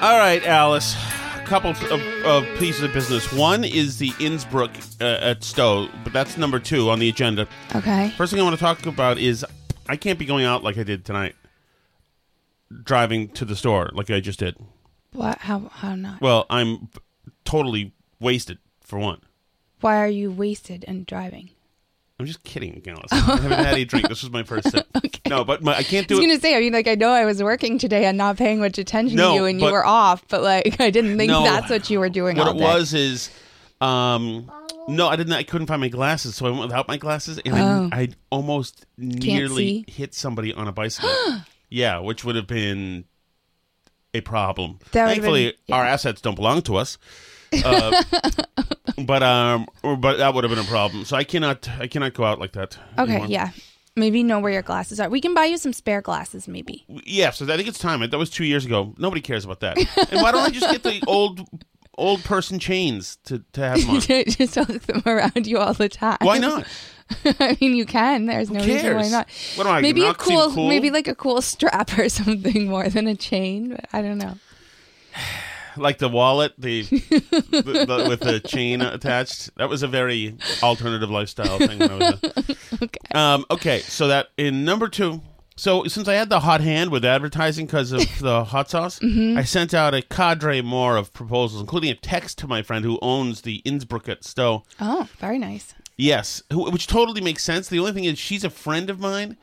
All right, Alice. A couple of, of pieces of business. One is the Innsbruck uh, at Stowe, but that's number two on the agenda. Okay. First thing I want to talk about is I can't be going out like I did tonight, driving to the store like I just did. What? How? How not? Well, I'm totally wasted for one. Why are you wasted and driving? I'm just kidding, Alice. I haven't had a drink. This was my first sip. No, but my, I can't do it. I was it. gonna say. I mean, like I know I was working today and not paying much attention No, to you, and you were off. But like, I didn't think No. that's what you were doing. what all it day. was is um no i didn't i couldn't find my glasses so i went without my glasses and Oh. I, I almost nearly see? hit somebody on a bicycle yeah which would have been a problem That thankfully been- our assets don't belong to us uh, but um or- but that would have been a problem so i cannot i cannot go out like that Okay, anymore. yeah. Maybe know where your glasses are. We can buy you some spare glasses, maybe. yeah so i think it's time that was two years ago nobody cares about that and why don't i just get the old old person chains to, to have them on Just hook them around you all the time. why not I mean, you can. There's no reason why cares? not. What am I, maybe a not seem cool, cool? maybe like a cool strap or something more than a chain. But I don't know. like the wallet, the, the, the with the chain attached. That was a very alternative lifestyle thing. When I was a, Okay. um, okay, so that in number two. So since I had the hot hand with advertising because of the hot sauce, Mm-hmm. I sent out a cadre more of proposals, including a text to my friend who owns the Innsbruck at Stowe. Oh, very nice. Yes, who, which totally makes sense. The only thing is she's a friend of mine,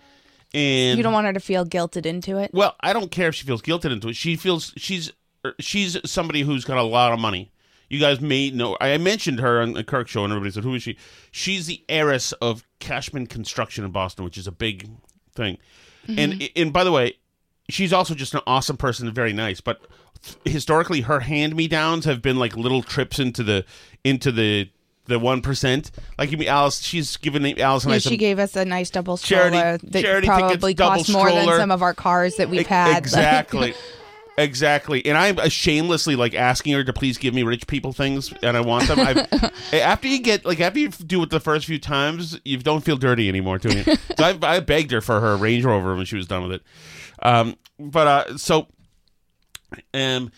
and You don't want her to feel guilted into it. well, I don't care if she feels guilted into it. She feels she's she's somebody who's got a lot of money. You guys may know. I mentioned her on the Kirk show, and everybody said, "Who is she?" She's the heiress of Cashman Construction in Boston, which is a big thing. Mm-hmm. And and by the way, she's also just an awesome person and very nice. But historically, her hand me downs have been like little trips into the into the the one percent. Like you mean, Alice, she's given Alice and I Yeah, some she gave us a nice double Charity- stroller that charity probably cost more than some of our cars that we've had. Exactly. Exactly, and I'm shamelessly like asking her to please give me rich people things, and I want them. I've, after you get like after you do it the first few times, you don't feel dirty anymore doing it. So I, I begged her for her Range Rover when she was done with it. Um, but uh, so, um,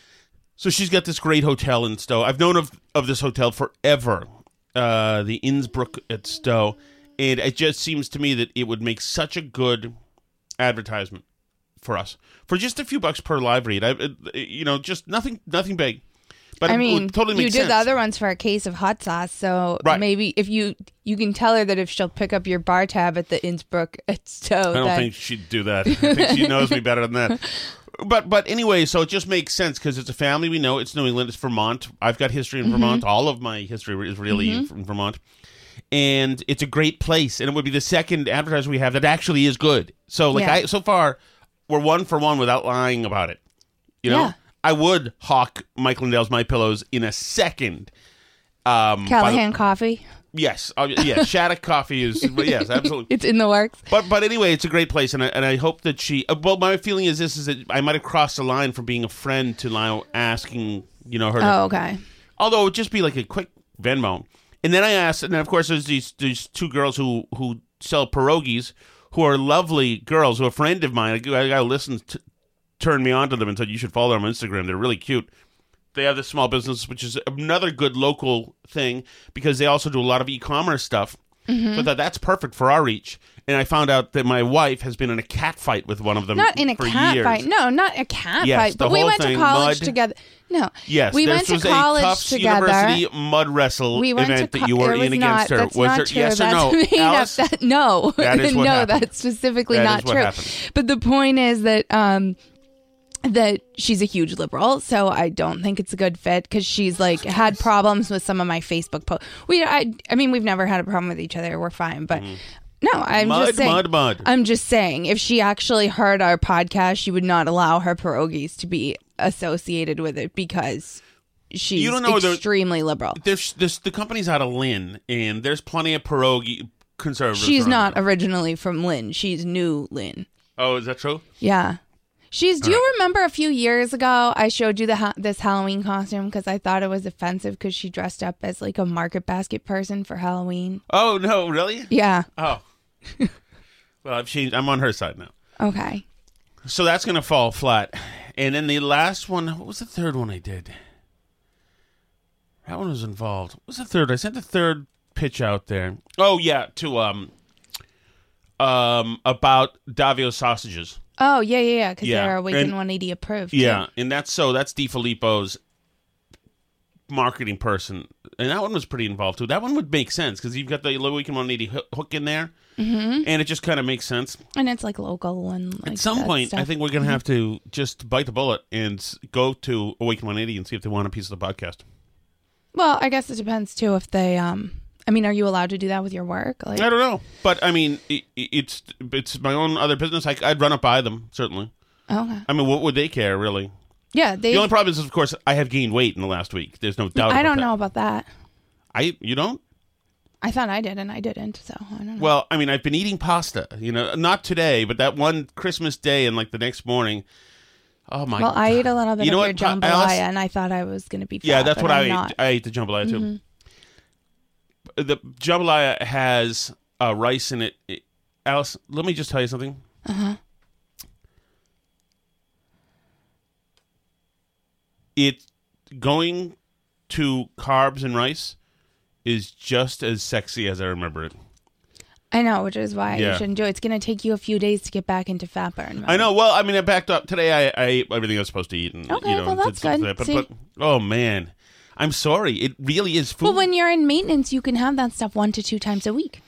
so she's got this great hotel in Stowe. I've known of of this hotel forever, uh, the Innsbruck at Stowe, and it just seems to me that it would make such a good advertisement for us for just a few bucks per live read. I, you know, just nothing, nothing big. But I mean, totally you did sense. the other ones for a case of hot sauce, so Right. maybe if you you can tell her that if she'll pick up your bar tab at the Innsbruck Stowe, I don't then think she'd do that. I think she knows me better than that. But but anyway, so it just makes sense because it's a family we know. It's New England. It's Vermont. I've got history in mm-hmm. Vermont. All of my history is really in mm-hmm. from Vermont, and it's a great place. And it would be the second advertiser we have that actually is good. So like Yeah. I so far, we're one for one without lying about it. You know, Yeah. I would hawk Mike Lindell's My Pillows in a second. Um, by the- Coffee. yes, uh, yeah. Shattuck Coffee is yes, absolutely. It's in the works. But but anyway, it's a great place, and I, and I hope that she. Uh, well, my feeling is this: is that I might have crossed the line from being a friend to now asking, you know, her. to- Oh, okay. although it would just be like a quick Venmo. And then I asked, and then of course there's these these two girls who who sell pierogies, who are lovely girls, who are a friend of mine. I, I got to listen, to, turn me on to them, and said you should follow them on Instagram. They're really cute. They have this small business, which is another good local thing because they also do a lot of e-commerce stuff. Mm-hmm. That that's perfect for our reach. And I found out that my wife has been in a cat fight with one of them. Not in a cat years. fight. No, not a cat Yes, fight. But we went thing, to college mud. together. No. Yes, we went to was college a Tufts together. University mud wrestle we went event to that you were in not, against her. That's was not there true. yes or no? Alice? That, no, That is what no, happened. that's specifically That not true. happened. But the point is that um that she's a huge liberal, so I don't think it's a good fit because she's like had problems with some of my Facebook posts. We, I, I mean, we've never had a problem with each other. We're fine, but. No, I'm. Mud, just saying. mud, mud. I'm just saying, if she actually heard our podcast, she would not allow her pierogies to be associated with it because she's You don't know extremely liberal. There's this the company's out of Lynn, and there's plenty of pierogi conservatives. She's not originally from Lynn. She's new Lynn. Oh, is that true? Yeah. She's. Do you remember a few years ago I showed you the ha- this Halloween costume because I thought it was offensive because she dressed up as like a market basket person for Halloween. Oh no, really? Yeah. Oh. Well, I've changed. I'm on her side now. Okay. So that's gonna fall flat. And then the last one. What was the third one I did? That one was involved. What was the third? I sent the third pitch out there. Oh yeah, to um um about Davio sausages. Oh yeah, yeah, yeah. Because Yeah, they're Awaken and- 180 approved. too. Yeah, and that's so that's DiFilippo's marketing person, and that one was pretty involved too. That one would make sense because you've got the Awaken 180 hoo- hook in there, mm-hmm. and it just kind of makes sense. and it's like local and like At some point, I think we're going to have to just bite the bullet and go to Awaken 180 and see if they want a piece of the podcast. Well, I guess it depends too if they. um I mean, are you allowed to do that with your work? Like, I don't know, but I mean, i i- it's it's my own other business. I, I'd run it by them certainly. okay. I mean, what would they care really? Yeah, they. The only problem is, of course, I have gained weight in the last week. There's no doubt. I don't that. know about that. I you don't. I thought I did, and I didn't. So I don't know. Well, I mean, I've been eating pasta. You know, not today, but that one Christmas day and like the next morning. Oh my! well, I ate a little bit You know of your what, jambalaya, Alice? and I thought I was going to be. Fat, yeah, that's what I'm I Not. Mm-hmm. ate. I ate the jambalaya too. The jambalaya has uh, rice in it. It- Alice, let me just tell you something. Uh huh. It going to carbs and rice is just as sexy as I remember it. I know, which is why Yeah. you shouldn't do it. It's going to take you a few days to get back into fat burn. I know. Well, I mean, I backed up today. I, I ate everything I was supposed to eat, and Okay, you know, well, that's did- good. that. But, but oh man, I'm sorry. It really is food. Well, when you're in maintenance, you can have that stuff one to two times a week.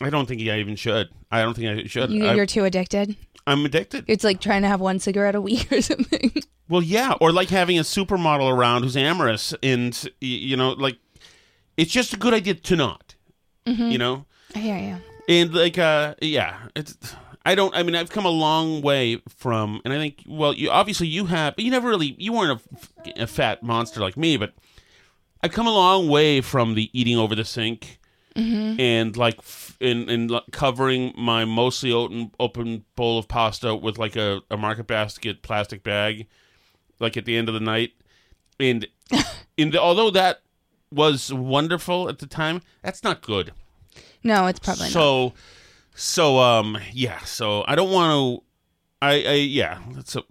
I don't think I even should. I don't think I should. You, I, you're too addicted. I'm addicted. It's like trying to have one cigarette a week or something. Well, yeah, or like having a supermodel around who's amorous, and you know, like it's just a good idea to not. Mm-hmm. You know, I hear you. and like, uh, yeah, it's. I don't. I mean, I've come a long way from, and I think, well, you obviously you have, but you never really, you weren't a, a fat monster like me, but I've come a long way from the eating over the sink. And like, and like, covering my mostly open open bowl of pasta with like a, a market basket plastic bag, like at the end of the night, and in the, although that was wonderful at the time, that's not good. No, it's probably not. so, so um, yeah. So I don't want to. I, I yeah. Let's uh,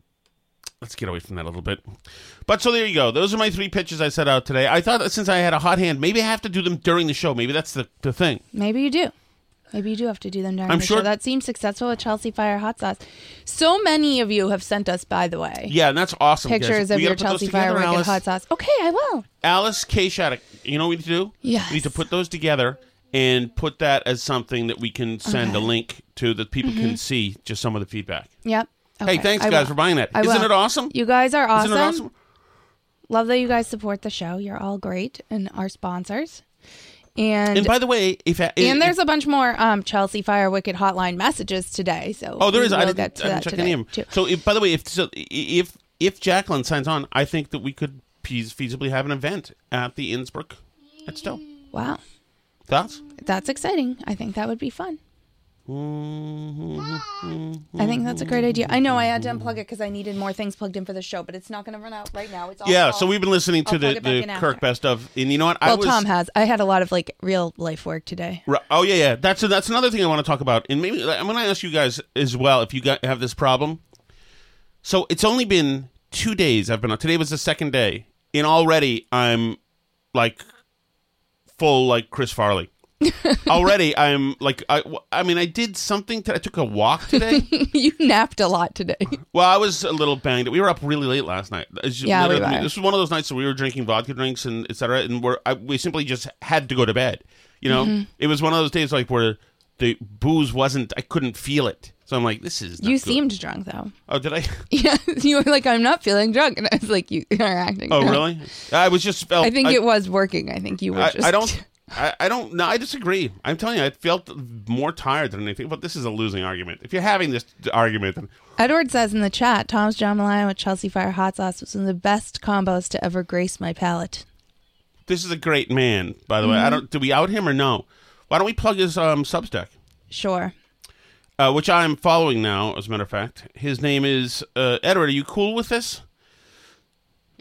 let's get away from that a little bit. But so there you go. Those are my three pitches I set out today. I thought that since I had a hot hand, maybe I have to do them during the show. Maybe that's the the thing. Maybe you do. Maybe you do have to do them during I'm the sure- show. That seems successful with Chelsea Fire hot sauce. So many of you have sent us, by the way, Yeah, and that's awesome. guys. pictures of your gotta put those Chelsea Fire Alice. hot sauce. Okay, I will. Alice K. Shattuck. You know what we need to do? Yes. We need to put those together and put that as something that we can send a link to that people can mm-hmm. see just some of the feedback. Yep. Hey, thanks I guys will. for buying that. Will. it awesome? You guys are awesome. Isn't it awesome? Love that you guys support the show. You're all great and our sponsors. And And by the way, if and if- there's a bunch more um, Chelsea Fire Wicked hotline messages today. So Oh, there is. I will didn't, get to I that today them. too. So, if, by the way, if so, if if Jacqueline signs on, I think that we could feasibly have an event at the Innsbruck at Stowe. Wow. Thoughts? That's exciting. I think that would be fun. Mm-hmm. I think that's a great idea. I know I had to unplug it because I needed more things plugged in for the show, but it's not going to run out right now. It's all Yeah, so we've been listening to I'll the, it back the after. Kirk best of, and you know what? I Well, was, Tom has. I had a lot of like real life work today. Ri- Oh yeah, yeah. That's that's another thing I want to talk about, and maybe I'm going to ask you guys as well if you got, have this problem. So it's only been two days. I've been on. Today was the second day, and already I'm like full like Chris Farley. already I'm like I, I mean I did something. To, I took a walk today. you napped a lot today. well, I was a little banged. We were up really late last night. Yeah, we were. This was one of those nights that we were drinking vodka drinks and etc. And we're I, we simply just had to go to bed. You know, Mm-hmm. it was one of those days like where the booze wasn't. I couldn't feel it. So I'm like, this is. Not you good. seemed drunk though. Oh, did I? Yeah, you were like, I'm not feeling drunk, and I was like, you are acting. Oh, drunk. really? I was just felt. I think it was working. I think you were I, just. I don't. I, I don't. No, I disagree. I'm telling you, I felt more tired than anything. But this is a losing argument. If you're having this argument, then Edward says in the chat, Tom's jambalaya with Chelsea Fire hot sauce was one of the best combos to ever grace my palate. this is a great man. By the way, Mm-hmm. I don't. Do we out him or no? Why don't we plug his um, Substack? Sure. uh, which I'm following now, as a matter of fact. His name is uh, Edward. Are you cool with this?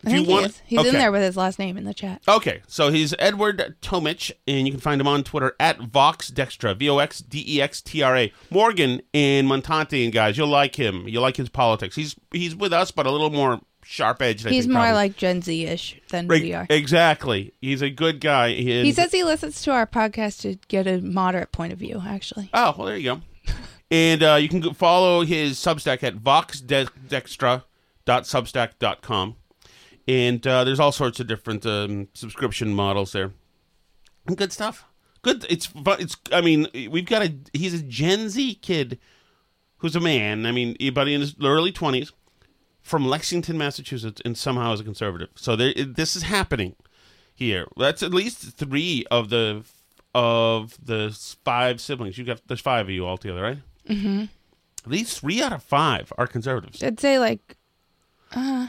I If you think he want- is. He's okay. in there with his last name in the chat. Okay, so he's Edward Tomich, and you can find him on Twitter at Vox Dextra, V O X D E X T R A. Morgan and Montante and guys, you'll like him. You'll like his politics. He's he's with us, but a little more sharp edged. He's more like Gen Z ish than we are. Exactly. He's a good guy. He, He says he listens to our podcast to get a moderate point of view, actually. Oh, well, there you go. and uh, you can follow his Substack at voxdextra.substack.com. And uh, there's all sorts of different um, subscription models there. And good stuff. Good. It's fun. It's. I mean, we've got a. He's a Gen Z kid, who's a man. I mean, buddy in his early twenties, from Lexington, Massachusetts, and somehow is a conservative. So there, this is happening here. That's at least three of the of the five siblings. You got there's five of you altogether, right? Mm-hmm. At least three out of five are conservatives. I'd say like, uh,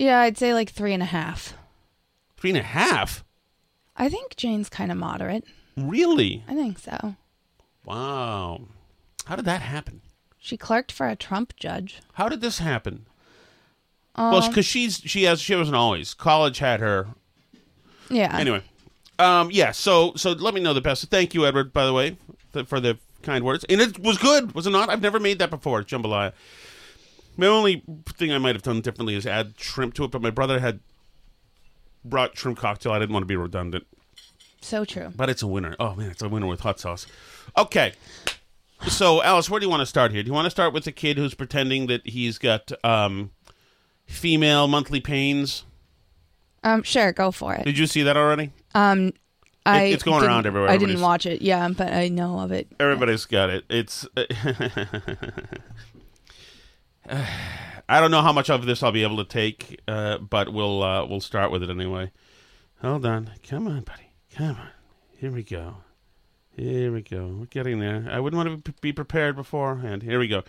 yeah, I'd say like three and a half. Three and a half. I think Jane's kind of moderate. Really? I think so. Wow. How did that happen? She clerked for a Trump judge. How did this happen? Um, well, because she's she has she wasn't always. College had her. yeah. Anyway, um, yeah. So so let me know the best. Thank you, Edward. By the way, for the kind words, and it was good, was it not? I've never made that before, jambalaya. My only thing I might have done differently is add shrimp to it, but my brother had brought shrimp cocktail. I didn't want to be redundant, So true. but it's a winner. Oh man, it's a winner with hot sauce. Okay. So, Alice, where do you want to start here? Do you want to start with the kid who's pretending that he's got um, female monthly pains? Um, sure, go for it. Did you see that already? Um, I it's going around everywhere. I didn't Everybody's- watch it. Yeah, but I know of it. Everybody's got it. It's. I don't know how much of this I'll be able to take, uh, but we'll uh, we'll start with it anyway. Hold on, come on, buddy, come on. Here we go. Here we go. We're getting there. I wouldn't want to be prepared beforehand. Here we go.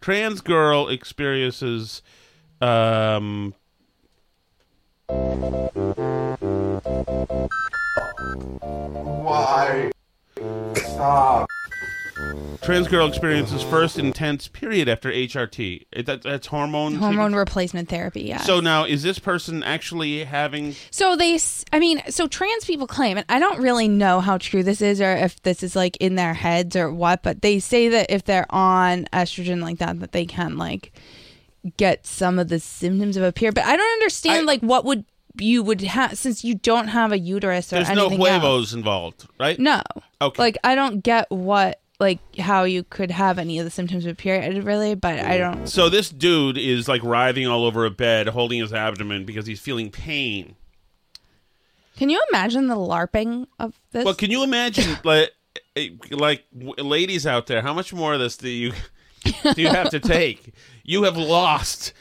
Trans girl experiences. Um, Why? Stop. Trans girl experiences first intense period after HRT. It, that, that's hormone. Hormone replacement therapy. Yeah. So now, is this person actually having? So they, I mean, so trans people claim, and I don't really know how true this is or if this is like in their heads or what, but they say that if they're on estrogen like that, that they can like get some of the symptoms of a period. But I don't understand I- like what would you would have since you don't have a uterus or There's no anything huevos else. involved, right? No. Okay. Like I don't get what like how you could have any of the symptoms of a period really, but I don't. So this dude is like writhing all over a bed, holding his abdomen because he's feeling pain. Can you imagine the larping of this? Well, can you imagine, like, eh, like ladies out there, how much more of this do you do you have to take? You have lost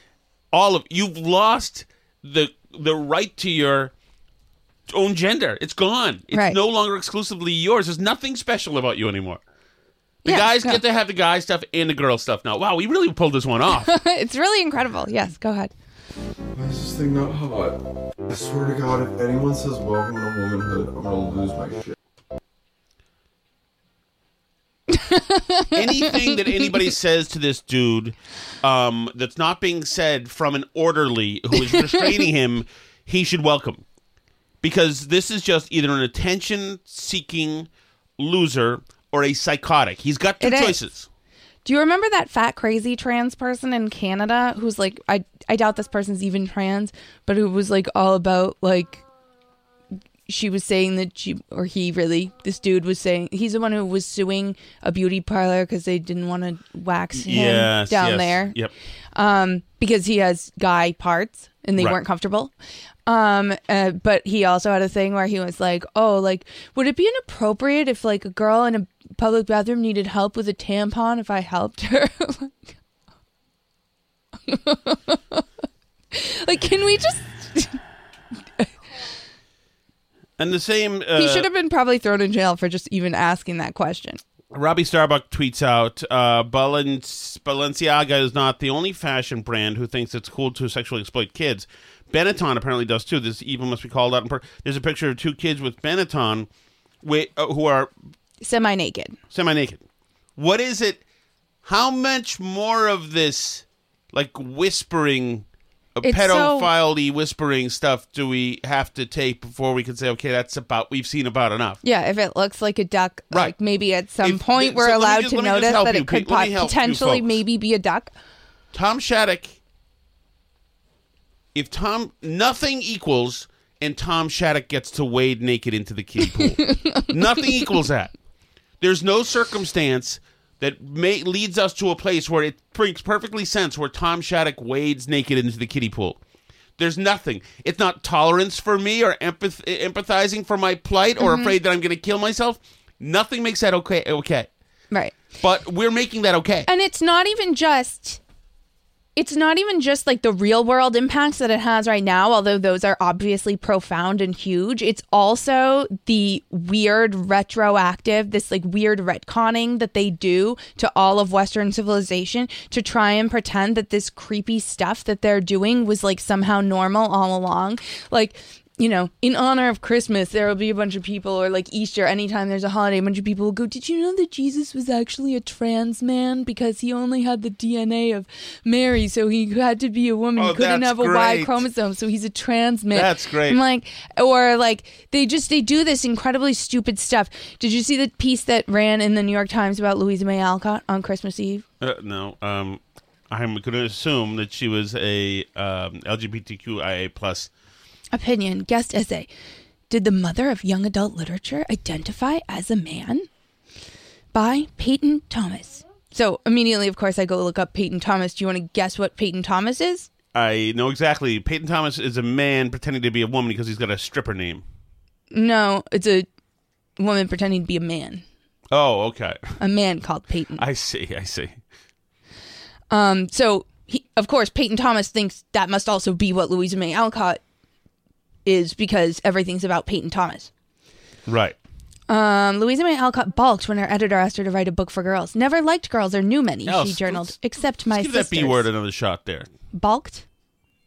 all of. You've lost the the right to your own gender. It's gone. It's Right. no longer exclusively yours. There's nothing special about you anymore. The Yeah, guys go. get to have the guy stuff and the girl stuff now. Wow, we really pulled this one off. it's really incredible. Yes, go ahead. Why is this thing not hot? I swear to God, if anyone says welcome to womanhood, I'm gonna lose my shit. Anything that anybody says to this dude um, that's not being said from an orderly who is restraining him, he should welcome. Because this is just either an attention seeking loser or a psychotic. He's got two It is. choices. Do you remember that fat crazy trans person in Canada who's like I I doubt this person's even trans, but who was like all about like she was saying that she or he really this dude was saying he's the one who was suing a beauty parlor because they didn't want to wax him Yes, down yes. there Yep. um, because he has guy parts and they Right. weren't comfortable. Um, uh, but he also had a thing where he was like, "Oh, like, would it be inappropriate if like a girl in a public bathroom needed help with a tampon if I helped her?" like, can we just? And the same. Uh, he should have been probably thrown in jail for just even asking that question. Robbie Starbuck tweets out uh, Balenci- Balenciaga is not the only fashion brand who thinks it's cool to sexually exploit kids. Benetton apparently does too. This even must be called out. In per- There's a picture of two kids with Benetton uh, who are Semi naked. semi naked. What is it? How much more of this, like whispering, It's so- pedophile whispering stuff, do we have to take before we can say, okay, that's about we've seen about enough? Yeah, if it looks like a duck, Right. like maybe at some If- point we're let me allowed just- to let me just notice help that you, it could Pete. Let me pot- help you potentially folks. maybe be a duck. Tom Shattuck. If Tom nothing equals, and Tom Shattuck gets to wade naked into the kiddie pool, nothing equals that. There's no circumstance that may, leads us to a place where it makes perfectly sense where Tom Shattuck wades naked into the kiddie pool. There's nothing. It's not tolerance for me or empath- empathizing for my plight or Mm-hmm. afraid that I'm going to kill myself. Nothing makes that okay. Okay, Right. but we're making that okay. And it's not even just it's not even just like the real world impacts that it has right now, although those are obviously profound and huge. It's also the weird retroactive, this like weird retconning that they do to all of Western civilization to try and pretend that this creepy stuff that they're doing was like somehow normal all along. Like, you know, in honor of Christmas, there will be a bunch of people, or like Easter, anytime there's a holiday, a bunch of people will go, Did you know that Jesus was actually a trans man because he only had the DNA of Mary, so he had to be a woman. Oh, he couldn't have a Y great. chromosome, so he's a trans man. That's great. I'm like, or like, they just, they do this incredibly stupid stuff. Did you see the piece that ran in the New York Times about Louisa May Alcott on Christmas Eve? Uh, no, um, I'm going to assume that she was a um, LGBTQIA plus. Opinion, guest essay. Did the mother of young adult literature identify as a man? By Peyton Thomas. So immediately, of course, I go look up Peyton Thomas. Do you want to guess what Peyton Thomas is? I know exactly. Peyton Thomas is a man pretending to be a woman because he's got a stripper name. No, it's a woman pretending to be a man. Oh, okay. A man called Peyton. I see. I see. Um, so he, of course, Peyton Thomas thinks that must also be what Louisa May Alcott is because everything's about Peyton Thomas. Right. Um, Louisa May Alcott balked when her editor asked her to write a book for girls. Never liked girls or knew many, Else, she journaled, let's- except my Let's give that. B word another shot there. Balked?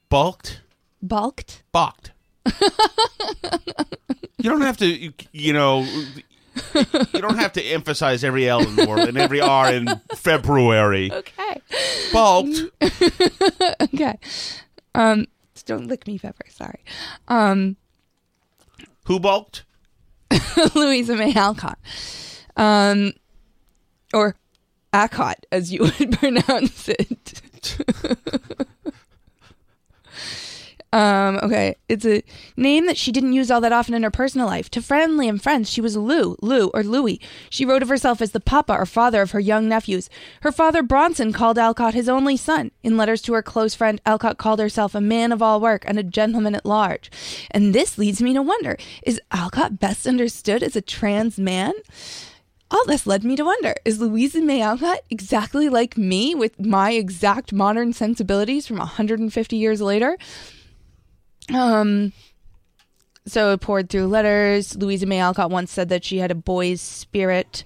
Balked. Balked? Balked. you don't have to, you, you know, you don't have to emphasize every L in the word and every R in February. Okay. Balked. Okay. Um, don't lick me, Pepper. Sorry. Um, Who balked? Louisa May Alcott. Um, or Alcott, as you would pronounce it. um, okay. It's a name that she didn't use all that often in her personal life. To family and friends, she was Lou, Lou, or Louie. She wrote of herself as the papa or father of her young nephews. Her father, Bronson, called Alcott his only son. In letters to her close friend, Alcott called herself a man of all work and a gentleman at large. And this leads me to wonder is Alcott best understood as a trans man? All this led me to wonder is Louisa May Alcott exactly like me with my exact modern sensibilities from 150 years later? Um, so it poured through letters. Louisa May Alcott once said that she had a boy's spirit,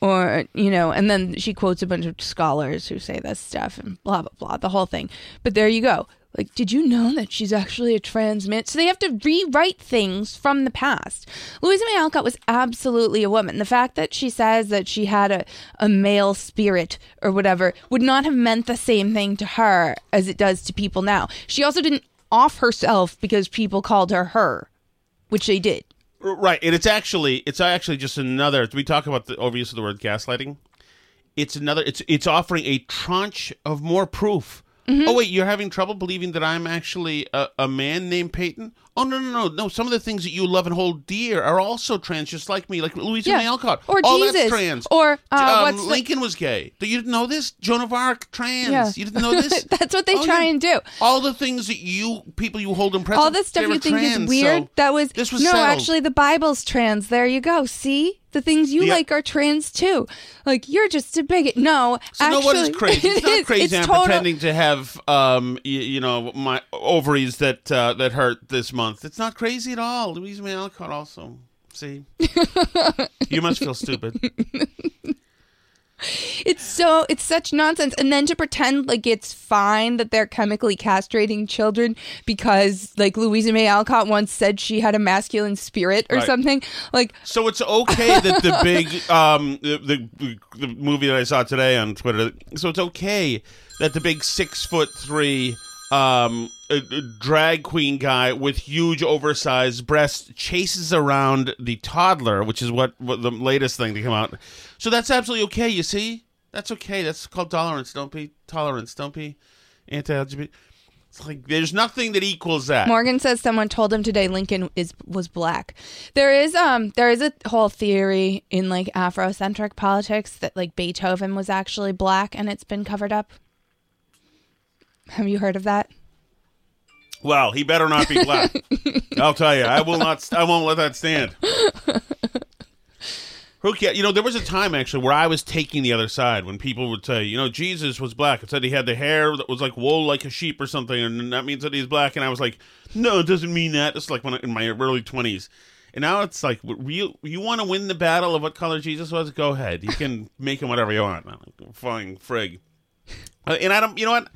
or, you know, and then she quotes a bunch of scholars who say this stuff and blah, blah, blah, the whole thing. But there you go. Like, did you know that she's actually a trans man? So they have to rewrite things from the past. Louisa May Alcott was absolutely a woman. The fact that she says that she had a, a male spirit or whatever would not have meant the same thing to her as it does to people now. She also didn't off herself because people called her her, which they did. Right, and it's actually it's actually just another. We talk about the overuse of the word gaslighting. It's another. It's it's offering a tranche of more proof. Mm-hmm. Oh wait, you're having trouble believing that I'm actually a, a man named Peyton? Oh no no no no! Some of the things that you love and hold dear are also trans, just like me, like Louisa Yeah. May Alcott. Or oh, Jesus. that's trans. Or, uh, um, what's the- Lincoln was gay. You didn't know this? Joan of Arc trans. Yeah. You didn't know this? That's what they Oh, try yeah. and do. All the things that you people you hold impressive. All this stuff you think trans, is weird, so that was, this was no. settled. Actually, the Bible's trans. There you go. See, the things you Yeah. like are trans too. Like you're just a bigot. No, So actually, no, what is crazy? It's not crazy. It's I'm total- pretending to have, um, you, you know, my ovaries that uh, that hurt this month. It's not crazy at all. Louise May Alcott also. See, you must feel stupid. It's so it's such nonsense. And then to pretend like it's fine that they're chemically castrating children because like Louisa May Alcott once said she had a masculine spirit or Right. something. Like So it's okay that the big, um, the, the the movie that I saw today on Twitter. So it's okay that the big six foot three. Um, a, a drag queen guy with huge oversized breasts chases around the toddler, which is what, what the latest thing to come out. So that's absolutely okay. You see, that's okay. That's called tolerance. Don't be tolerance. Don't be anti-LGBT. It's like there's nothing that equals that. Morgan says someone told him today Lincoln is was black. There is um there is a whole theory in like Afrocentric politics that like Beethoven was actually black and it's been covered up. Have you heard of that? Well, he better not be black. I'll tell you, I will not. I won't let that stand. Cares? You know, there was a time actually where I was taking the other side when people would say, you know, Jesus was black. It said he had the hair that was like wool like a sheep or something, and that means that he's black. And I was like, no, it doesn't mean that. It's like when I, in my early twenties. And now it's like, you you want to win the battle of what color Jesus was? Go ahead. You can make him whatever you want. i'm Fine, frig. Uh, And I don't. You know what?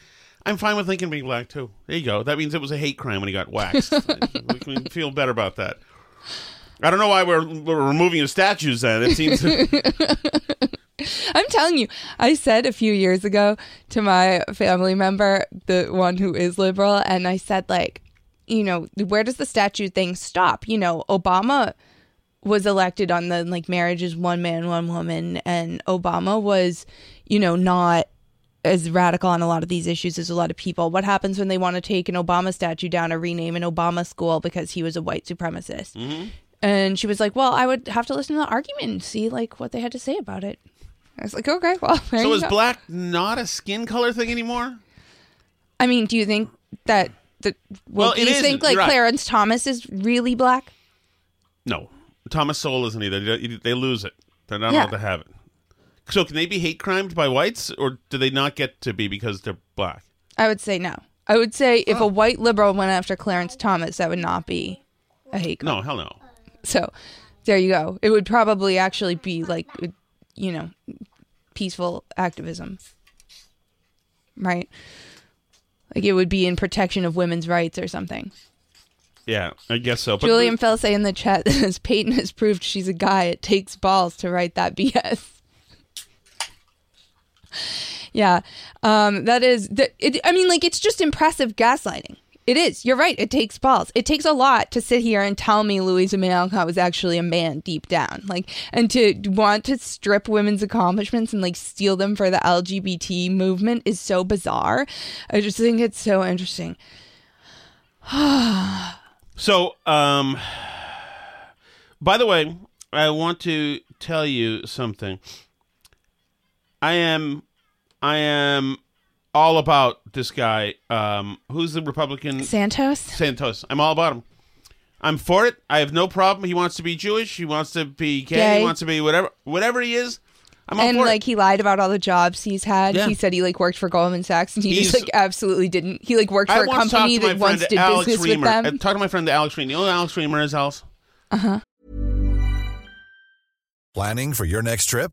I'm fine with Lincoln being black too. There you go. That means it was a hate crime when he got waxed. we can feel better about that. I don't know why we're, we're removing his statues. Then it seems. I'm telling you, I said a few years ago to my family member, the one who is liberal, and I said, like, you know, where does the statue thing stop? You know, Obama was elected on the like marriage is one man, one woman, and Obama was, you know, not as radical on a lot of these issues as a lot of people. What happens when they want to take an Obama statue down or rename an Obama school because he was a white supremacist? Mm-hmm. And she was like, "Well, I would have to listen to the argument and see like what they had to say about it." I was like, "Okay, well." so is go." black not a skin color thing anymore? I mean, do you think that the well, Well, do you think like right. Clarence Thomas is really black? No, Thomas Sowell isn't either. They- lose it. They're not Yeah. allowed to have it. So can they be hate crimed by whites, or do they not get to be because they're black? I would say no. I would say if a oh. white liberal went after Clarence Thomas, that would not be a hate crime. No, hell no. So there you go. It would probably actually be like, you know, peaceful activism, right? Like it would be in protection of women's rights or something. Yeah, I guess so. But Julian Felsay in the chat says Peyton has proved she's a guy. It takes balls to write that BS. yeah, um, that is. That it, I mean, like it's just impressive gaslighting. It is. You're right. It takes balls. It takes a lot to sit here and tell me Louisa May Alcott was actually a man deep down, like, and to want to strip women's accomplishments and like steal them for the LGBT movement is so bizarre. I just think it's so interesting. So, um, by the way, I want to tell you something. I am, I am all about this guy. Um, who's the Republican? Santos. Santos. I'm all about him. I'm for it. I have no problem. He wants to be Jewish. He wants to be gay. Gay. He wants to be whatever, whatever he is. I'm all and for like it. he lied about all the jobs he's had. Yeah. He said he like worked for Goldman Sachs, and he He's- just like absolutely didn't. He like worked for I a once talked company to my that once friend did Alex business Reamer. with I them. talked to my friend Alex Reamer. You know who Alex Reamer is, Alice? Uh-huh. Planning for your next trip?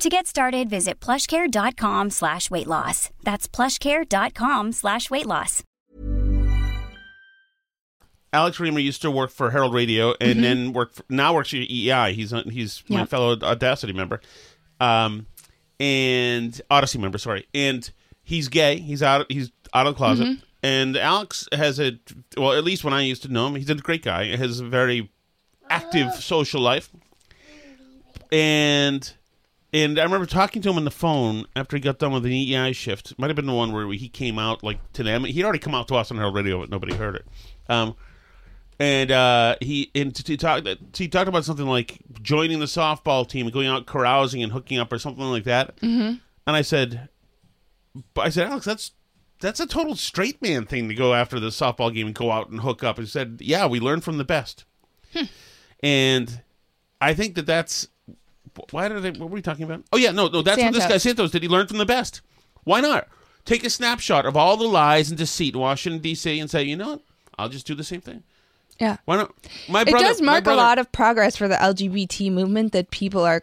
To get started, visit plushcare.com slash weight loss. That's plushcare.com slash weight loss. Alex Reamer used to work for Herald Radio and mm-hmm. then work for, now works for EEI. He's on- he's my Yep. fellow Audacity member, um, and Odyssey member. Sorry, and he's gay. He's out. He's out of the closet. Mm-hmm. And Alex has a well, at least when I used to know him, he's a great guy. He Has a very active ah. social life, and and I remember talking to him on the phone after he got done with an EEI shift. Might have been the one where he came out like to them. He'd already come out to us on Herald Radio, but nobody heard it. Um, and uh, he and to, to talk, he talked about something like joining the softball team, and going out carousing and hooking up, or something like that. Mm-hmm. And I said, I said, Alex, that's that's a total straight man thing to go after the softball game and go out and hook up. And he said, yeah, we learn from the best. And I think that that's why did I, what were we talking about? Oh yeah, no, no, that's what this guy Santos did. He learn from the best. Why not take a snapshot of all the lies and deceit in Washington D.C. and say, you know what, I'll just do the same thing. Yeah. Why not? My brother, It brother, does my mark brother- a lot of progress for the LGBT movement that people are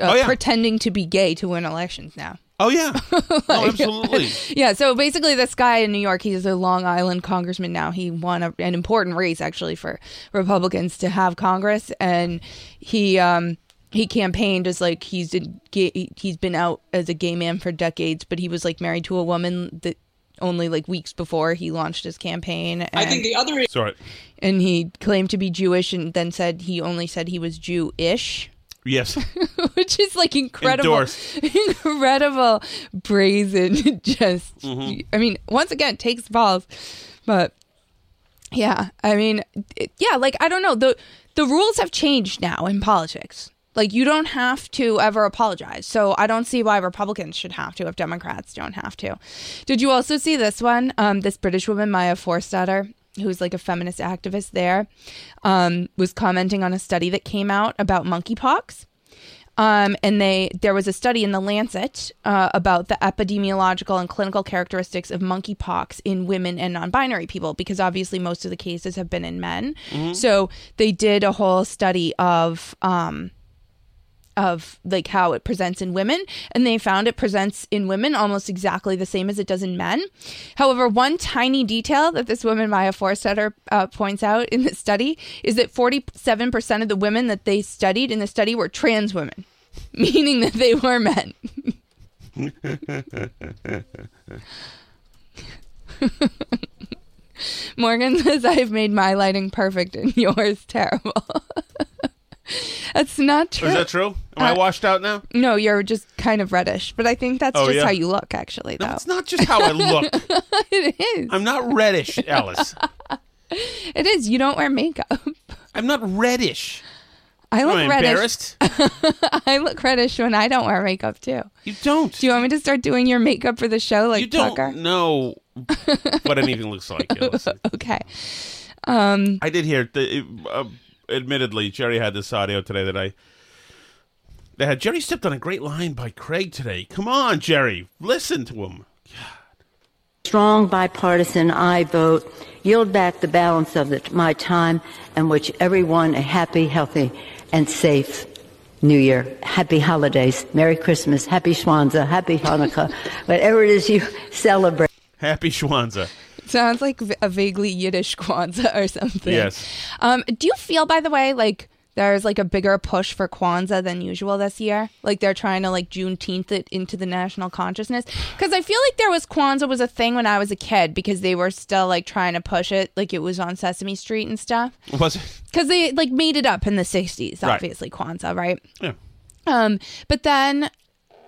uh, Oh, yeah. pretending to be gay to win elections now. Oh yeah, oh, absolutely. Yeah, so basically, this guy in New York, he's a Long Island congressman now. He won a, an important race actually for Republicans to have Congress, and he um, he campaigned as like he's a gay, he's been out as a gay man for decades, but he was like married to a woman that only like weeks before he launched his campaign. And, I think the other Sorry. and he claimed to be Jewish, and then said he only said he was Jew-ish. Yes. which is like incredible, Endorsed. incredible, brazen. Just, Mm-hmm. I mean, once again, takes balls, but yeah, I mean, it, yeah, like I don't know the the rules have changed now in politics. Like you don't have to ever apologize. So I don't see why Republicans should have to if Democrats don't have to. Did you also see this one? Um, this British woman, Maya Forstater, who's like a feminist activist there, um, was commenting on a study that came out about monkeypox. Um, and they there was a study in the Lancet uh, about the epidemiological and clinical characteristics of monkeypox in women and non-binary people because obviously most of the cases have been in men. So they did a whole study of um, of like how it presents in women and they found it presents in women almost exactly the same as it does in men. However one tiny detail that this woman maya Forstater uh, points out in the study is that 47% of the women that they studied in the study were trans women meaning that they were men. Morgan says i've made my lighting perfect and yours terrible that's not true Is that true? Am I Uh, washed out now? no, you're just kind of reddish, but I think that's Oh, just yeah? how you look, actually. Though No, it's not just how I look. it is. I'm not reddish, Alice. It is. You don't wear makeup. I'm not reddish. I Am look I reddish. embarrassed? I look reddish when I don't wear makeup too. You don't. Do you want me to start doing your makeup for the show, like you don't Tucker? know what anything looks like. Alice. Okay. Um. I did hear. The, uh, admittedly, Jerry had this audio today that I. They had Jerry stepped on a great line by Craig today. Come on, Jerry, listen to him. God. strong bipartisan I vote yield back the balance of the, my time and wish everyone a happy, healthy, and safe New Year. Happy holidays. Merry Christmas. Happy Schwanza. Happy Hanukkah. Whatever it is you celebrate. Happy Schwanza. Sounds like a vaguely Yiddish Kwanzaa or something. Yes. Um. Do you feel, by the way, like there's like a bigger push for Kwanzaa than usual this year. Like they're trying to like Juneteenth it into the national consciousness. Because I feel like there was Kwanzaa was a thing when I was a kid because they were still like trying to push it, like it was on Sesame Street and stuff. Was it? Because they like made it up in the '60s, Right. obviously Kwanzaa, right? Yeah. Um, but then,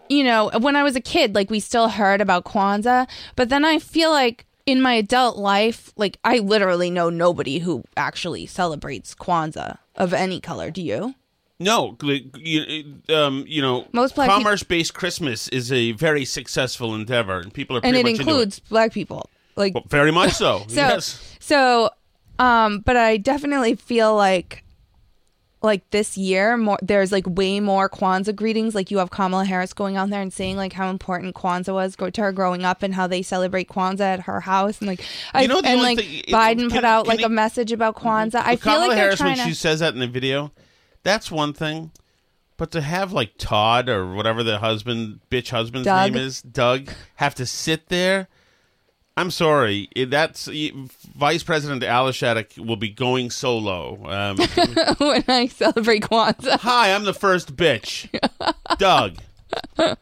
you know, when I was a kid, like we still heard about Kwanzaa, but then I feel like in my adult life, like I literally know nobody who actually celebrates Kwanzaa of any color. Do you? No, you, um, you know, Most black commerce-based Christmas is a very successful endeavor, and people are And it includes black people. Like Well, very much so. so yes. so um but I definitely feel like like this year more there's like way more Kwanzaa greetings like you have Kamala Harris going out there and saying like how important Kwanzaa was go to her growing up and how they celebrate Kwanzaa at her house and like I, You know and like thing- Biden can- put out can like a message about mm-hmm. Kwanzaa I feel Kamala like Harris when to she says that in the video, that's one thing. But to have like Todd or whatever the husband, bitch husband's Doug. name is, Doug, have to sit there. I'm sorry. That's Vice President Alice Shattuck will be going solo. Um, when I celebrate Kwanzaa Hi, I'm the first bitch, Doug. um,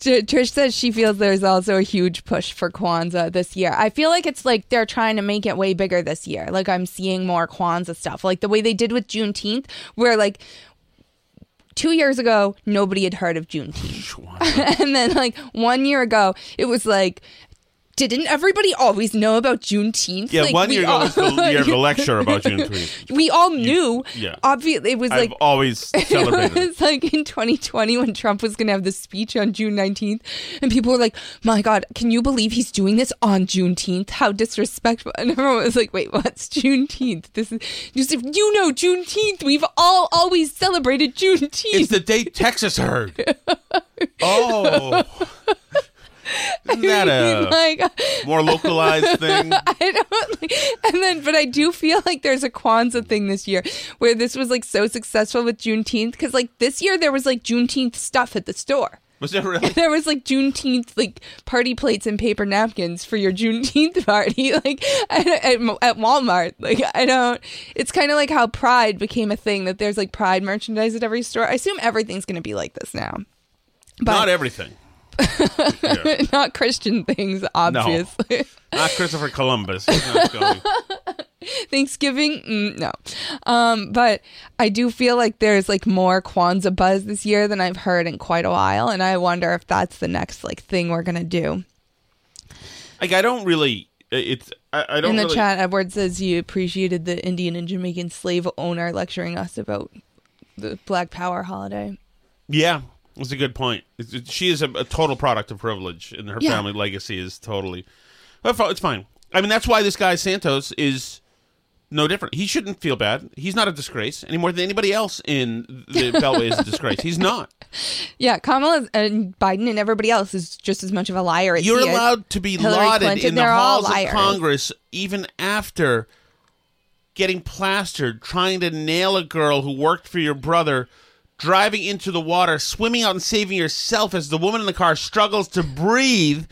Trish says she feels there's also a huge push for Kwanzaa this year. I feel like it's like they're trying to make it way bigger this year. Like I'm seeing more Kwanzaa stuff, like the way they did with Juneteenth, where like two years ago nobody had heard of Juneteenth, and then like one year ago it was like. Didn't everybody always know about Juneteenth? Yeah, Like, one year ago all- was the year of the lecture about Juneteenth. we all knew. yeah. Obviously, it was I've like always celebrated. it. it's like in 2020 when Trump was going to have the speech on June 19th, and people were like, "My God, can you believe he's doing this on Juneteenth? How disrespectful!" And everyone was like, "Wait, what's Juneteenth? This is you said you know Juneteenth. We've all always celebrated Juneteenth." It's the date Texas heard. Oh. Isn't that a like, more localized thing? I don't like, and then, but I do feel like there's a Kwanzaa thing this year where this was like so successful with Juneteenth because like this year there was like Juneteenth stuff at the store. Was it really? there was like Juneteenth like party plates and paper napkins for your Juneteenth party, like at, at, at Walmart. Like I don't. It's kind of like how Pride became a thing that there's like Pride merchandise at every store. I assume everything's going to be like this now. But Not everything. not Christian things, obviously. Not Christopher Columbus. He's not going. Thanksgiving, mm, no. Um, but I do feel like there's like more Kwanzaa buzz this year than I've heard in quite a while, and I wonder if that's the next like thing we're gonna do. Like I don't really. It's I, I don't in the really. chat, Edward says you appreciated the Indian and Jamaican slave owner lecturing us about the Black Power holiday. Yeah, that's a good point. It- she is a, a total product of privilege, and her Yeah. family legacy is totally. It's fine. I mean, that's why this guy Santos is no different. He shouldn't feel bad. He's not a disgrace any more than anybody else in the Beltway is a disgrace. He's not. Yeah, Kamala and Biden and everybody else is just as much of a liar as You're he is. allowed to be Hillary lauded Clinton, in the halls of. Congress even after getting plastered, trying to nail a girl who worked for your brother, driving into the water, swimming out and saving yourself as the woman in the car struggles to breathe.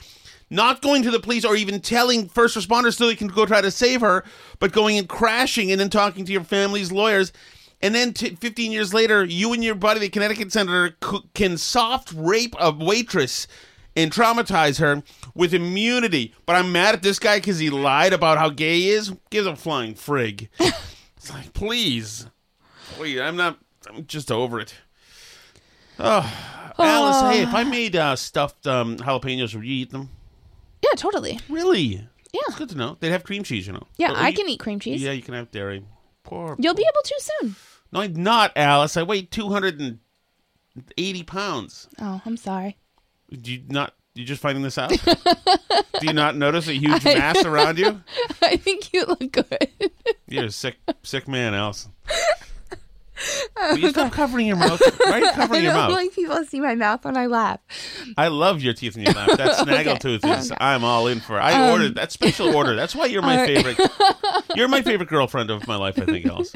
Not going to the police or even telling first responders so they can go try to save her, but going and crashing and then talking to your family's lawyers. And then t- 15 years later, you and your buddy, the Connecticut senator, c- can soft rape a waitress and traumatize her with immunity. But I'm mad at this guy because he lied about how gay he is. Gives a flying frig. it's like, please. Wait, I'm not, I'm just over it. Oh, Alice, hey, if I made uh, stuffed um, jalapenos, would you eat them? Yeah, totally. Really? Yeah. It's good to know. They'd have cream cheese, you know. Yeah, But I you- can eat cream cheese. Yeah, you can have dairy. Poor. You'll be able to soon. No, I'm not, Alice. I weigh 280 pounds. Oh, I'm sorry. Do you not? You just finding this out? Do you not notice a huge mass around you? I think you look good. You're a sick, sick man, Alice. Will you stop covering your mouth? Why are you covering I your don't mouth? like people to see my mouth when I laugh. I love your teeth in your laugh. That snaggletooth is I'm all in for. I Um, ordered that special order. That's why you're my favorite. You're my favorite girlfriend of my life. I think, Alice.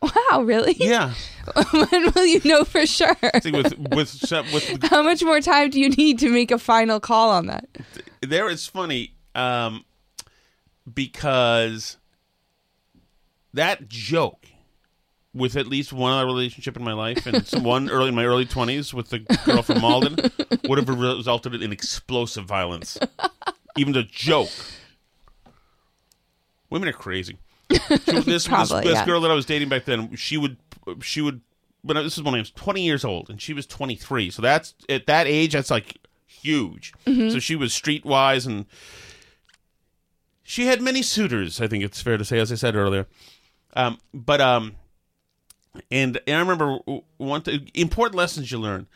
Wow, really? Yeah. when will you know for sure? See, with with with How much more time do you need to make a final call on that? There is funny um, because that joke with at least one other relationship in my life and some one early in my early twenties with the girl from Malden would have resulted in explosive violence. Even the joke. Women are crazy. She, this, this, Probably, this yeah. girl that I was dating back then, she would she would when I, this is when I was 20 years old and she was 23. So that's at that age that's like huge. Mm-hmm. So she was streetwise and she had many suitors, I think it's fair to say as I said earlier. Um but um and, and I remember one th- important lessons you learn.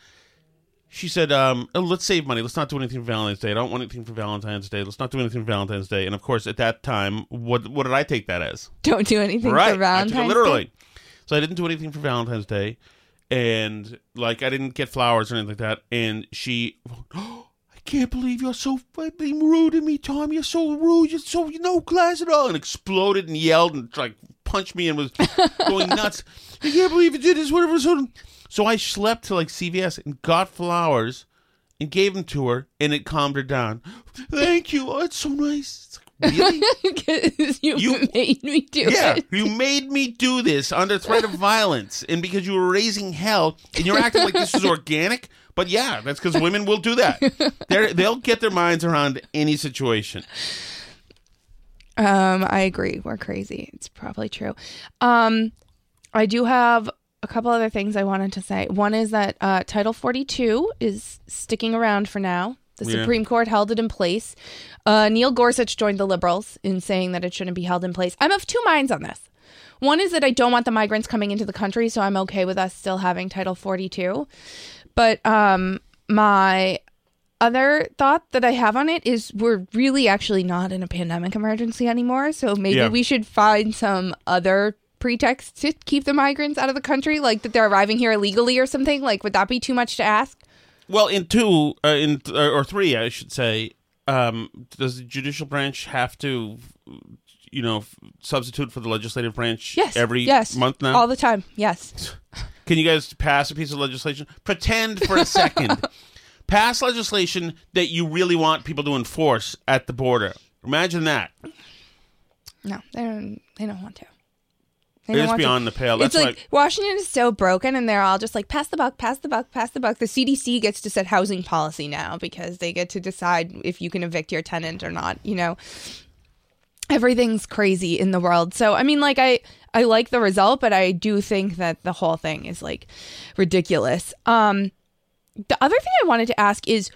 She said, um, oh, let's save money. Let's not do anything for Valentine's Day. I don't want anything for Valentine's Day. Let's not do anything for Valentine's Day. And of course, at that time, what what did I take that as? Don't do anything right. for Valentine's I took it Day. literally. So I didn't do anything for Valentine's Day, and like I didn't get flowers or anything like that. And she, oh, can't believe you're so being rude to me, Tom. You're so rude. You're so you no class at all, and exploded and yelled and like punched me and was going nuts. I can't believe you did this. Whatever. So, so I slept to like CVS and got flowers. And gave them to her, and it calmed her down. Thank you. Oh, it's so nice. It's like, really? You, You- made me do Yeah, it. you made me do this under threat of violence, and because you were raising hell, and you're acting like this is organic. But yeah, that's because women will do that. They're, they'll get their minds around any situation. Um, I agree. We're crazy. It's probably true. Um, I do have a couple other things I wanted to say. One is that uh, Title 42 is sticking around for now. The Yeah. Supreme Court held it in place. Uh, Neil Gorsuch joined the liberals in saying that it shouldn't be held in place. I'm of two minds on this. One is that I don't want the migrants coming into the country, so I'm okay with us still having Title 42. But um, my other thought that I have on it is we're really actually not in a pandemic emergency anymore. So maybe Yeah. we should find some other pretext to keep the migrants out of the country, like that they're arriving here illegally or something. Like, would that be too much to ask? Well, in two, uh, in uh, or three, I should say, um, does the judicial branch have to, you know, f- substitute for the legislative branch Yes. every yes. month now? All the time. Yes. Can you guys pass a piece of legislation? Pretend for a second. pass legislation that you really want people to enforce at the border. Imagine that. No, they don't. They don't want to. They It's want to. beyond the pale. That's it's like, like Washington is so broken, and they're all just like pass the buck, pass the buck, pass the buck. The CDC gets to set housing policy now because they get to decide if you can evict your tenant or not. You know, everything's crazy in the world. So I mean, like I I like the result, but I do think that the whole thing is like ridiculous. Um, the other thing I wanted to ask is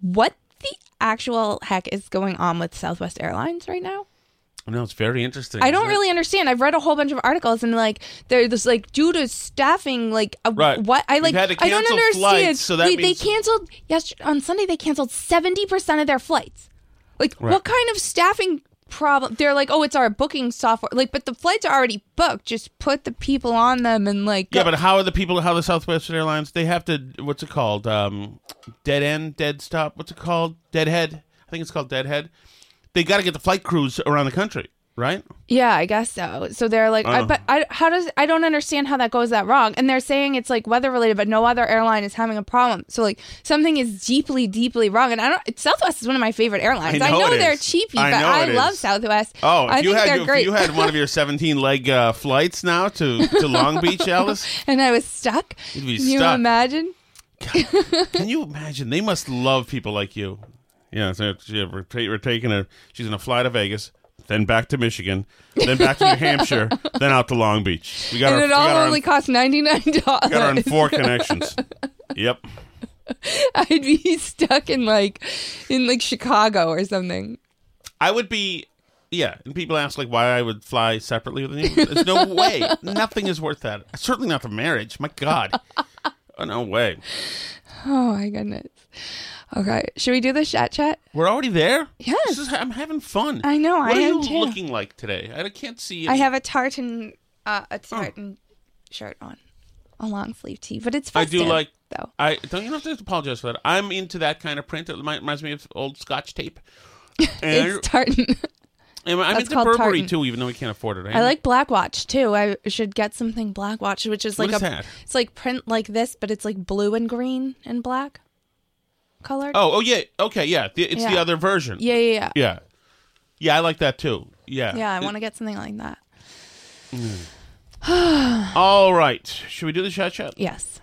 what the actual heck is going on with Southwest Airlines right now? no, it's very interesting. I don't isn't it? really understand. I've read a whole bunch of articles and like they're just like due to staffing, like uh, Right. what I like. I don't understand. flights, so that they, means- they canceled yesterday on Sunday. They canceled seventy percent of their flights. Like Right. what kind of staffing problem? They're like, oh, it's our booking software. Like, but the flights are already booked. Just put the people on them and like. Yeah, go- but how are the people? How the Southwest Airlines? They have to. What's it called? Um, dead end, dead stop. What's it called? Deadhead. I think it's called deadhead. They got to get the flight crews around the country, right? Yeah, I guess so. So they're like, I, Oh. but I, how does I don't understand how that goes that wrong. And they're saying it's like weather related, but no other airline is having a problem. So like something is deeply, deeply wrong. And I don't. Southwest is one of my favorite airlines. I know it they're is. cheapy, I but I love is. Southwest. Oh, I you think had they're if great. you had one of your seventeen leg uh, flights now to to Long Beach, Alice. and I was stuck. You'd be Can you stuck. imagine? Can you imagine? They must love people like you. Yeah, so she, we're, ta- we're taking her. She's gonna fly to Vegas, then back to Michigan, then back to New Hampshire, then out to Long Beach. We got And her. it all got only on, cost ninety nine dollars. got on four connections. Yep. I'd be stuck in like in like Chicago or something. I would be. Yeah, and people ask like why I would fly separately with you. There's no way. Nothing is worth that. Certainly not the marriage. My God. Oh, no way. Oh my goodness. Okay, should we do the chat chat? We're already there. Yes. This is, I'm having fun. I know, I. What I are am you too. looking like today? I can't see. I have a tartan, uh, a tartan shirt on, a long sleeve tee, but it's fine. I do like though. I don't you don't have to apologize for that. I'm into that kind of print. It reminds me of old Scotch tape. And It's tartan. and I'm that's into called Burberry tartan. too, even though we can't afford it. I like Black Watch too. I should get something Black Watch, which is like is a that? it's like print like this, but it's like blue and green and black colored. Oh, oh yeah, okay, yeah. The, it's the Yeah. other version. yeah, yeah, yeah. yeah, yeah. I like that too. Yeah, Yeah, I want to get something like that. All right. Should we do the chat chat? Yes.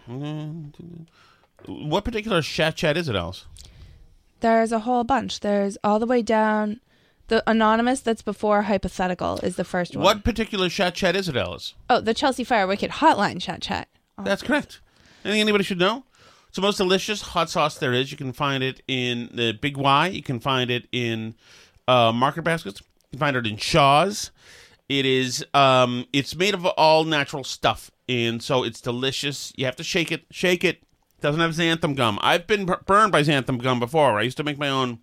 What particular chat chat is it, Alice? There's a whole bunch. There's all the way down. The anonymous that's before hypothetical is the first one. What particular chat chat is it, Alice? Oh, the Chelsea Fire Wicked hotline chat chat. That's correct. Anything anybody should know? It's the most delicious hot sauce there is. You can find it in the Big Y. You can find it in uh, Market Baskets. You can find it in Shaw's. It is. Um, it's made of all natural stuff, and so it's delicious. You have to shake it. Shake it. Doesn't have xanthan gum. I've been bur- burned by xanthan gum before. I used to make my own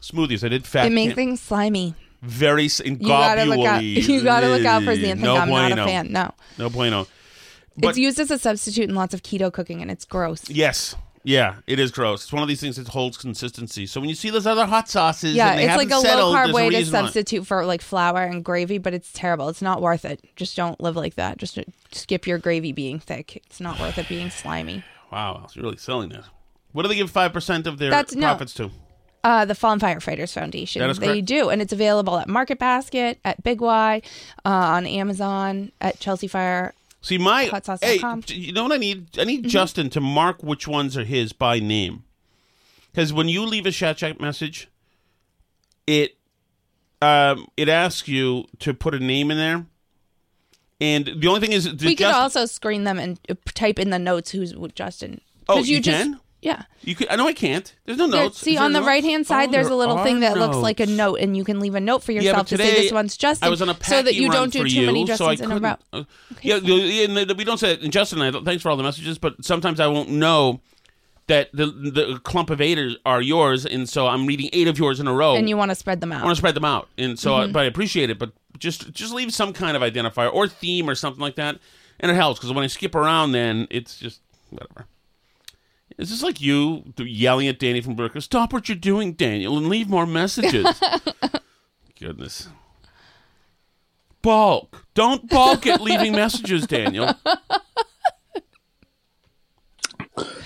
smoothies. I did fat. It makes things slimy. very You gotta look out. You gotta look out for xanthan no gum. Not a fan. No. No bueno. But it's used as a substitute in lots of keto cooking, and it's gross. yes, yeah, it is gross. It's one of these things that holds consistency. So when you see those other hot sauces, Yeah, and they it's like a settled, low carb way to substitute for like flour and gravy, but it's terrible. It's not worth it. Just don't live like that. Just skip your gravy being thick. It's not worth it being slimy. Wow, you're really selling that. What do they give five percent of their That's- no. profits to? Uh, the Fallen Firefighters Foundation. They do, and it's available at Market Basket, at Big Y, uh, on Amazon, at Chelsea Fire. See, my hey, you know what I need? I need Mm-hmm. Justin to mark which ones are his by name, because when you leave a chat chat message, it um it asks you to put a name in there, and the only thing is, we could also screen them and uh, type in the notes who's Justin. Oh, 'Cause you just, can? Yeah. You could. I know I can't. There's no There- notes. see, Is there on the notes? right hand side, Oh, there's a there little thing that looks like a notes. note, and you can leave a note for yourself to say this one's Justin, I was on a so that you don't do too many so Justins in a row. uh, yeah, and we don't say. And Justin, I don't, thanks for all the messages, but sometimes I won't know that the the clump of eight are- are yours, and so I'm reading eight of yours in a row. and you want to spread them out? I want to spread them out, and so Mm-hmm. I, but I appreciate it. But just just leave some kind of identifier or theme or something like that, and it helps because when I skip around, then it's just whatever. Is this like you yelling at Danny from Brooklyn? Stop what you're doing, Daniel, and leave more messages. Goodness. Bulk. Don't bulk at leaving messages, Daniel.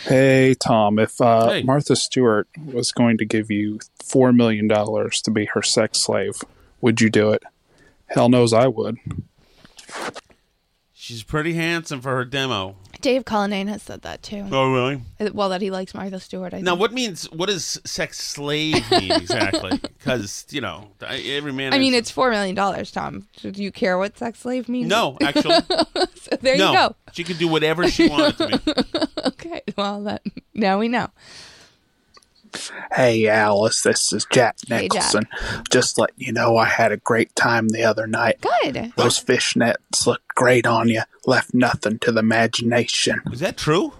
Hey Tom, if uh, Hey. Martha Stewart was going to give you four million dollars to be her sex slave, would you do it? Hell knows I would. She's pretty handsome for her demo. Dave Cullinane has said that too. Oh, really? Uh, Well, that he likes Martha Stewart. I Now, think. what means what does sex slave mean exactly? Because you know, every man. I mean, it's four million dollars, Tom. Do you care what sex slave means? no, actually, So there no. you go. She could do whatever she wanted. Okay. Well, that now we know. Hey Alice, this is Jack Hey, Jack. Nicholson. Just let you know I had a great time the other night. Good. Those fishnets looked great on you. Left nothing to the imagination. Is that true?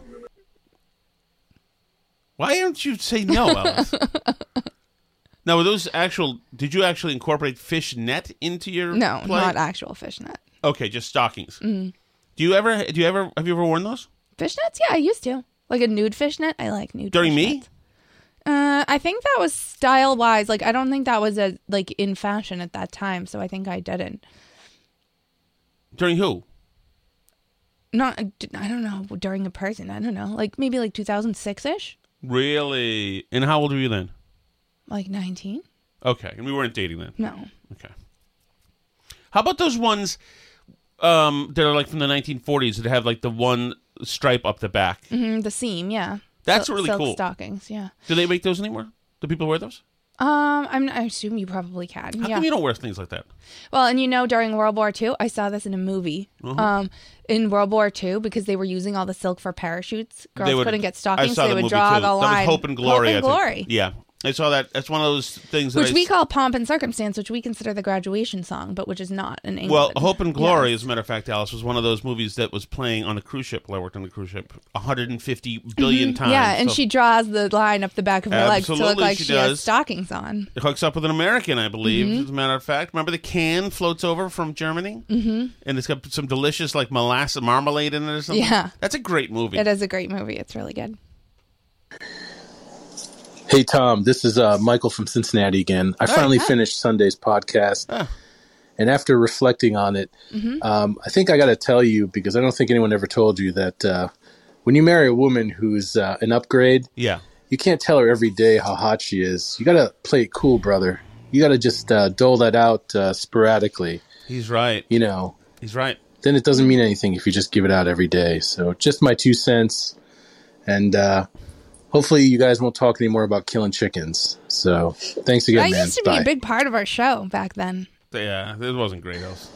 Why don't you say no, Alice? now, were those actual? Did you actually incorporate fish net into your No, play? not actual fishnet. Okay, just stockings. Mm. Do you ever? Do you ever? Have you ever worn those Fishnets? Yeah, I used to. Like a nude fishnet. I like nude. during me? Uh, I think that was style wise. Like, I don't think that was a like in fashion at that time. So I think I didn't. During who? Not. I don't know. During a person. I don't know. Like maybe like 2006 ish. Really? And how old were you then? Like 19. Okay, and we weren't dating then. No. Okay. How about those ones um, that are like from the 1940s that have like the one stripe up the back? hmm the seam. Yeah. That's Sil- really silk cool. Stockings. Yeah. Do they make those anymore? Do people wear those? Um, I'm, I assume you probably can. How yeah. come you don't wear things like that? Well, and you know, during World War II, I saw this in a movie. Uh-huh. Um, in World War II, because they were using all the silk for parachutes, girls would- couldn't get stockings. so they the would draw too. the line. Hope and Glory. Hope and Glory. Yeah, I saw that. That's one of those things Which I we s- call pomp and circumstance, which we consider the graduation song, but which is not in England. Well, Hope and Glory, as a matter of fact, Alice was one of those movies that was playing on the cruise ship. While I worked on the cruise ship, 150 billion times. Mm-hmm. Yeah, and So she draws the line up the back of her legs to look like she she, has stockings on. it hooks up with an American, I believe. Mm-hmm. As a matter of fact, remember the can floats over from Germany, mm-hmm. and it's got some delicious like molasses marmalade in it or something. Yeah. that's a great movie. It is a great movie. It's really good. Hey Tom, this is uh, Michael from Cincinnati again. I finally finished Sunday's podcast, Ah. and after reflecting on it, Mm-hmm. um, I think I got to tell you because I don't think anyone ever told you that uh, when you marry a woman who's uh, an upgrade, Yeah, you can't tell her every day how hot she is. You got to play it cool, brother. You got to just uh, dole that out uh, sporadically. he's right. You know, He's right. then it doesn't mean anything if you just give it out every day. So just my two cents, and uh, hopefully you guys won't talk anymore about killing chickens. So thanks again, that man. used to Bye. be a big part of our show back then. Yeah, it wasn't great else.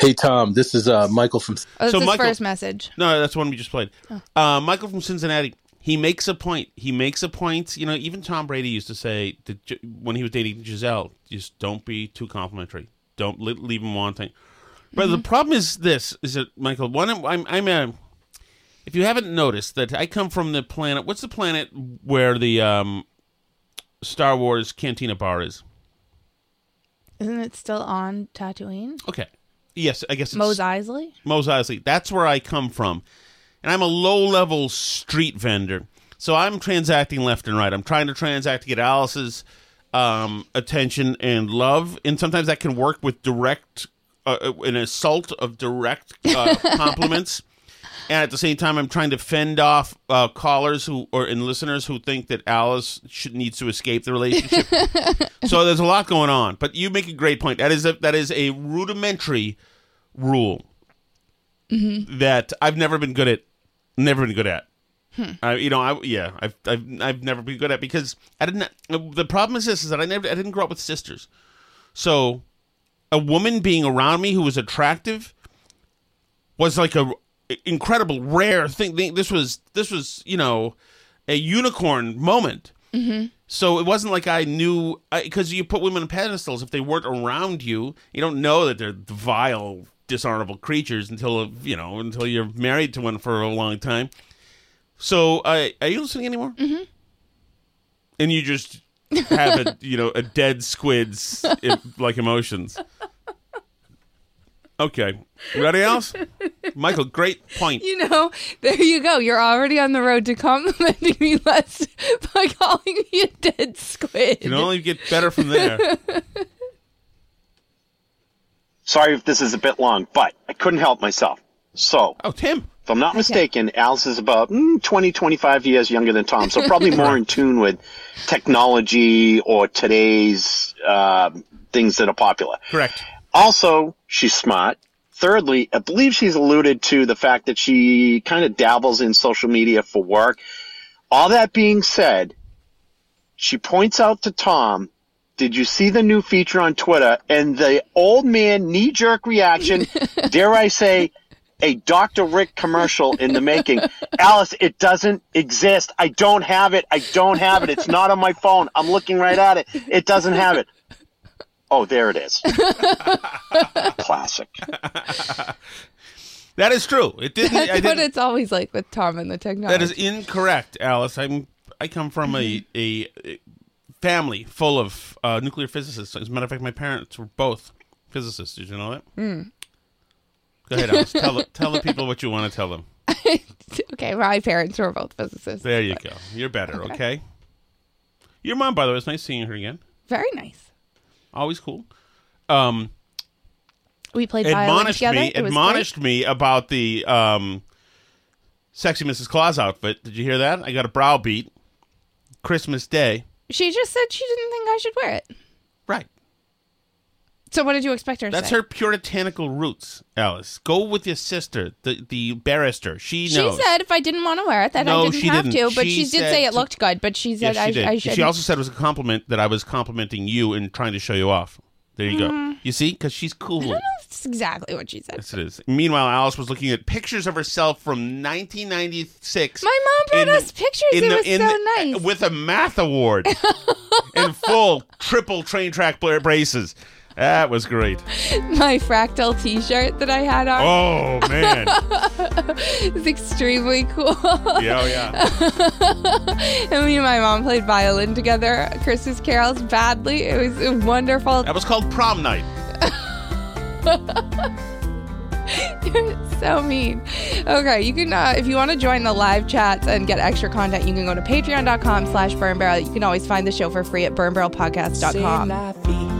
Hey Tom, this is uh, Michael from. Oh, that's So his Michael- first message. No, that's the one we just played. Oh. Uh, Michael from Cincinnati. He makes a point. He makes a point. You know, even Tom Brady used to say that when he was dating Gisele, just don't be too complimentary. Don't leave him wanting. But the problem is this: is that Michael? One, I'm, I'm a. If you haven't noticed that I come from the planet. What's the planet where the um, Star Wars Cantina bar is? Isn't it still on Tatooine? Okay. Yes, I guess it's Mos Eisley? Mos Eisley. That's where I come from. And I'm a low level street vendor. So I'm transacting left and right. I'm trying to transact to get Alice's um, attention and love. And sometimes that can work with direct, uh, an assault of direct uh, compliments. And at the same time, I'm trying to fend off uh, callers who or and listeners who think that Alice should, needs to escape the relationship. so there's a lot going on. But you make a great point. That is a, that is a rudimentary rule that I've never been good at. Never been good at. I, you know, I yeah, I've, I've I've never been good at because I didn't. The problem is this: is that I never I didn't grow up with sisters, so a woman being around me who was attractive was like a incredible rare thing. This was this was you know a unicorn moment. Mm-hmm. So it wasn't like I knew because you put women on pedestals. If they weren't around you, you don't know that they're vile, dishonorable creatures until you know until you're married to one for a long time. So, uh, are you listening anymore? Mm-hmm. And you just have a you know a dead squid's like emotions. Okay, ready else? Michael, great point. You know, there you go. You're already on the road to complimenting me less by calling me a dead squid. You can only get better from there. Sorry if this is a bit long, but I couldn't help myself. So, oh, Tim. If I'm not mistaken, Alice is about mm, 20, 25 years younger than Tom, so probably more in tune with technology or today's uh, things that are popular. Correct. Also, she's smart. Thirdly, I believe she's alluded to the fact that she kind of dabbles in social media for work. All that being said, she points out to Tom, did you see the new feature on Twitter? And the old man knee jerk reaction, dare I say, a Dr. Rick commercial in the making. Alice, it doesn't exist. I don't have it. I don't have it. It's not on my phone. I'm looking right at it. It doesn't have it. Oh, there it is. Classic. That is true. It didn't. That's I what didn't it's always like with Tom and the technology. That is incorrect, Alice. I'm. I come from a, a, a family full of uh, nuclear physicists. As a matter of fact, my parents were both physicists. Did you know that? Mm. Go ahead, Alice. tell the, tell the people what you want to tell them. okay, my parents were both physicists. There you go. You're better. Okay. Okay. Your mom, by the way, it's nice seeing her again. Very nice. Always cool. Um, We played admonished together. me. It was Admonished me about the um, sexy Mrs. Claus outfit. Did you hear that? I got a browbeat. Christmas Day. She just said she didn't think I should wear it. Right. So what did you expect her to say? That's say? her puritanical roots, Alice. Go with your sister, the the barrister. She She said if I didn't want to wear it, that No, I didn't she have didn't. to. But She she, did said say it to- looked good. But she said yes, she I, did. I should. She also said it was a compliment that I was complimenting you and trying to show you off. There you go. Mm. You see, because she's cool. That's exactly what she said. Yes, it is. Meanwhile, Alice was looking at pictures of herself from 1996. My mom brought in- us pictures. it the- was in so nice. with a math award in full triple train track bla- braces. That was great. My fractal T-shirt that I had on. Oh man. it's extremely cool. Yeah, oh, yeah. and me and my mom played violin together. Christmas carols badly. It was wonderful. That was called prom night. You're so mean. Okay, you can uh, if you want to join the live chats and get extra content, you can go to patreon.com slash burn barrel. You can always find the show for free at burnbarrelpodcast.com.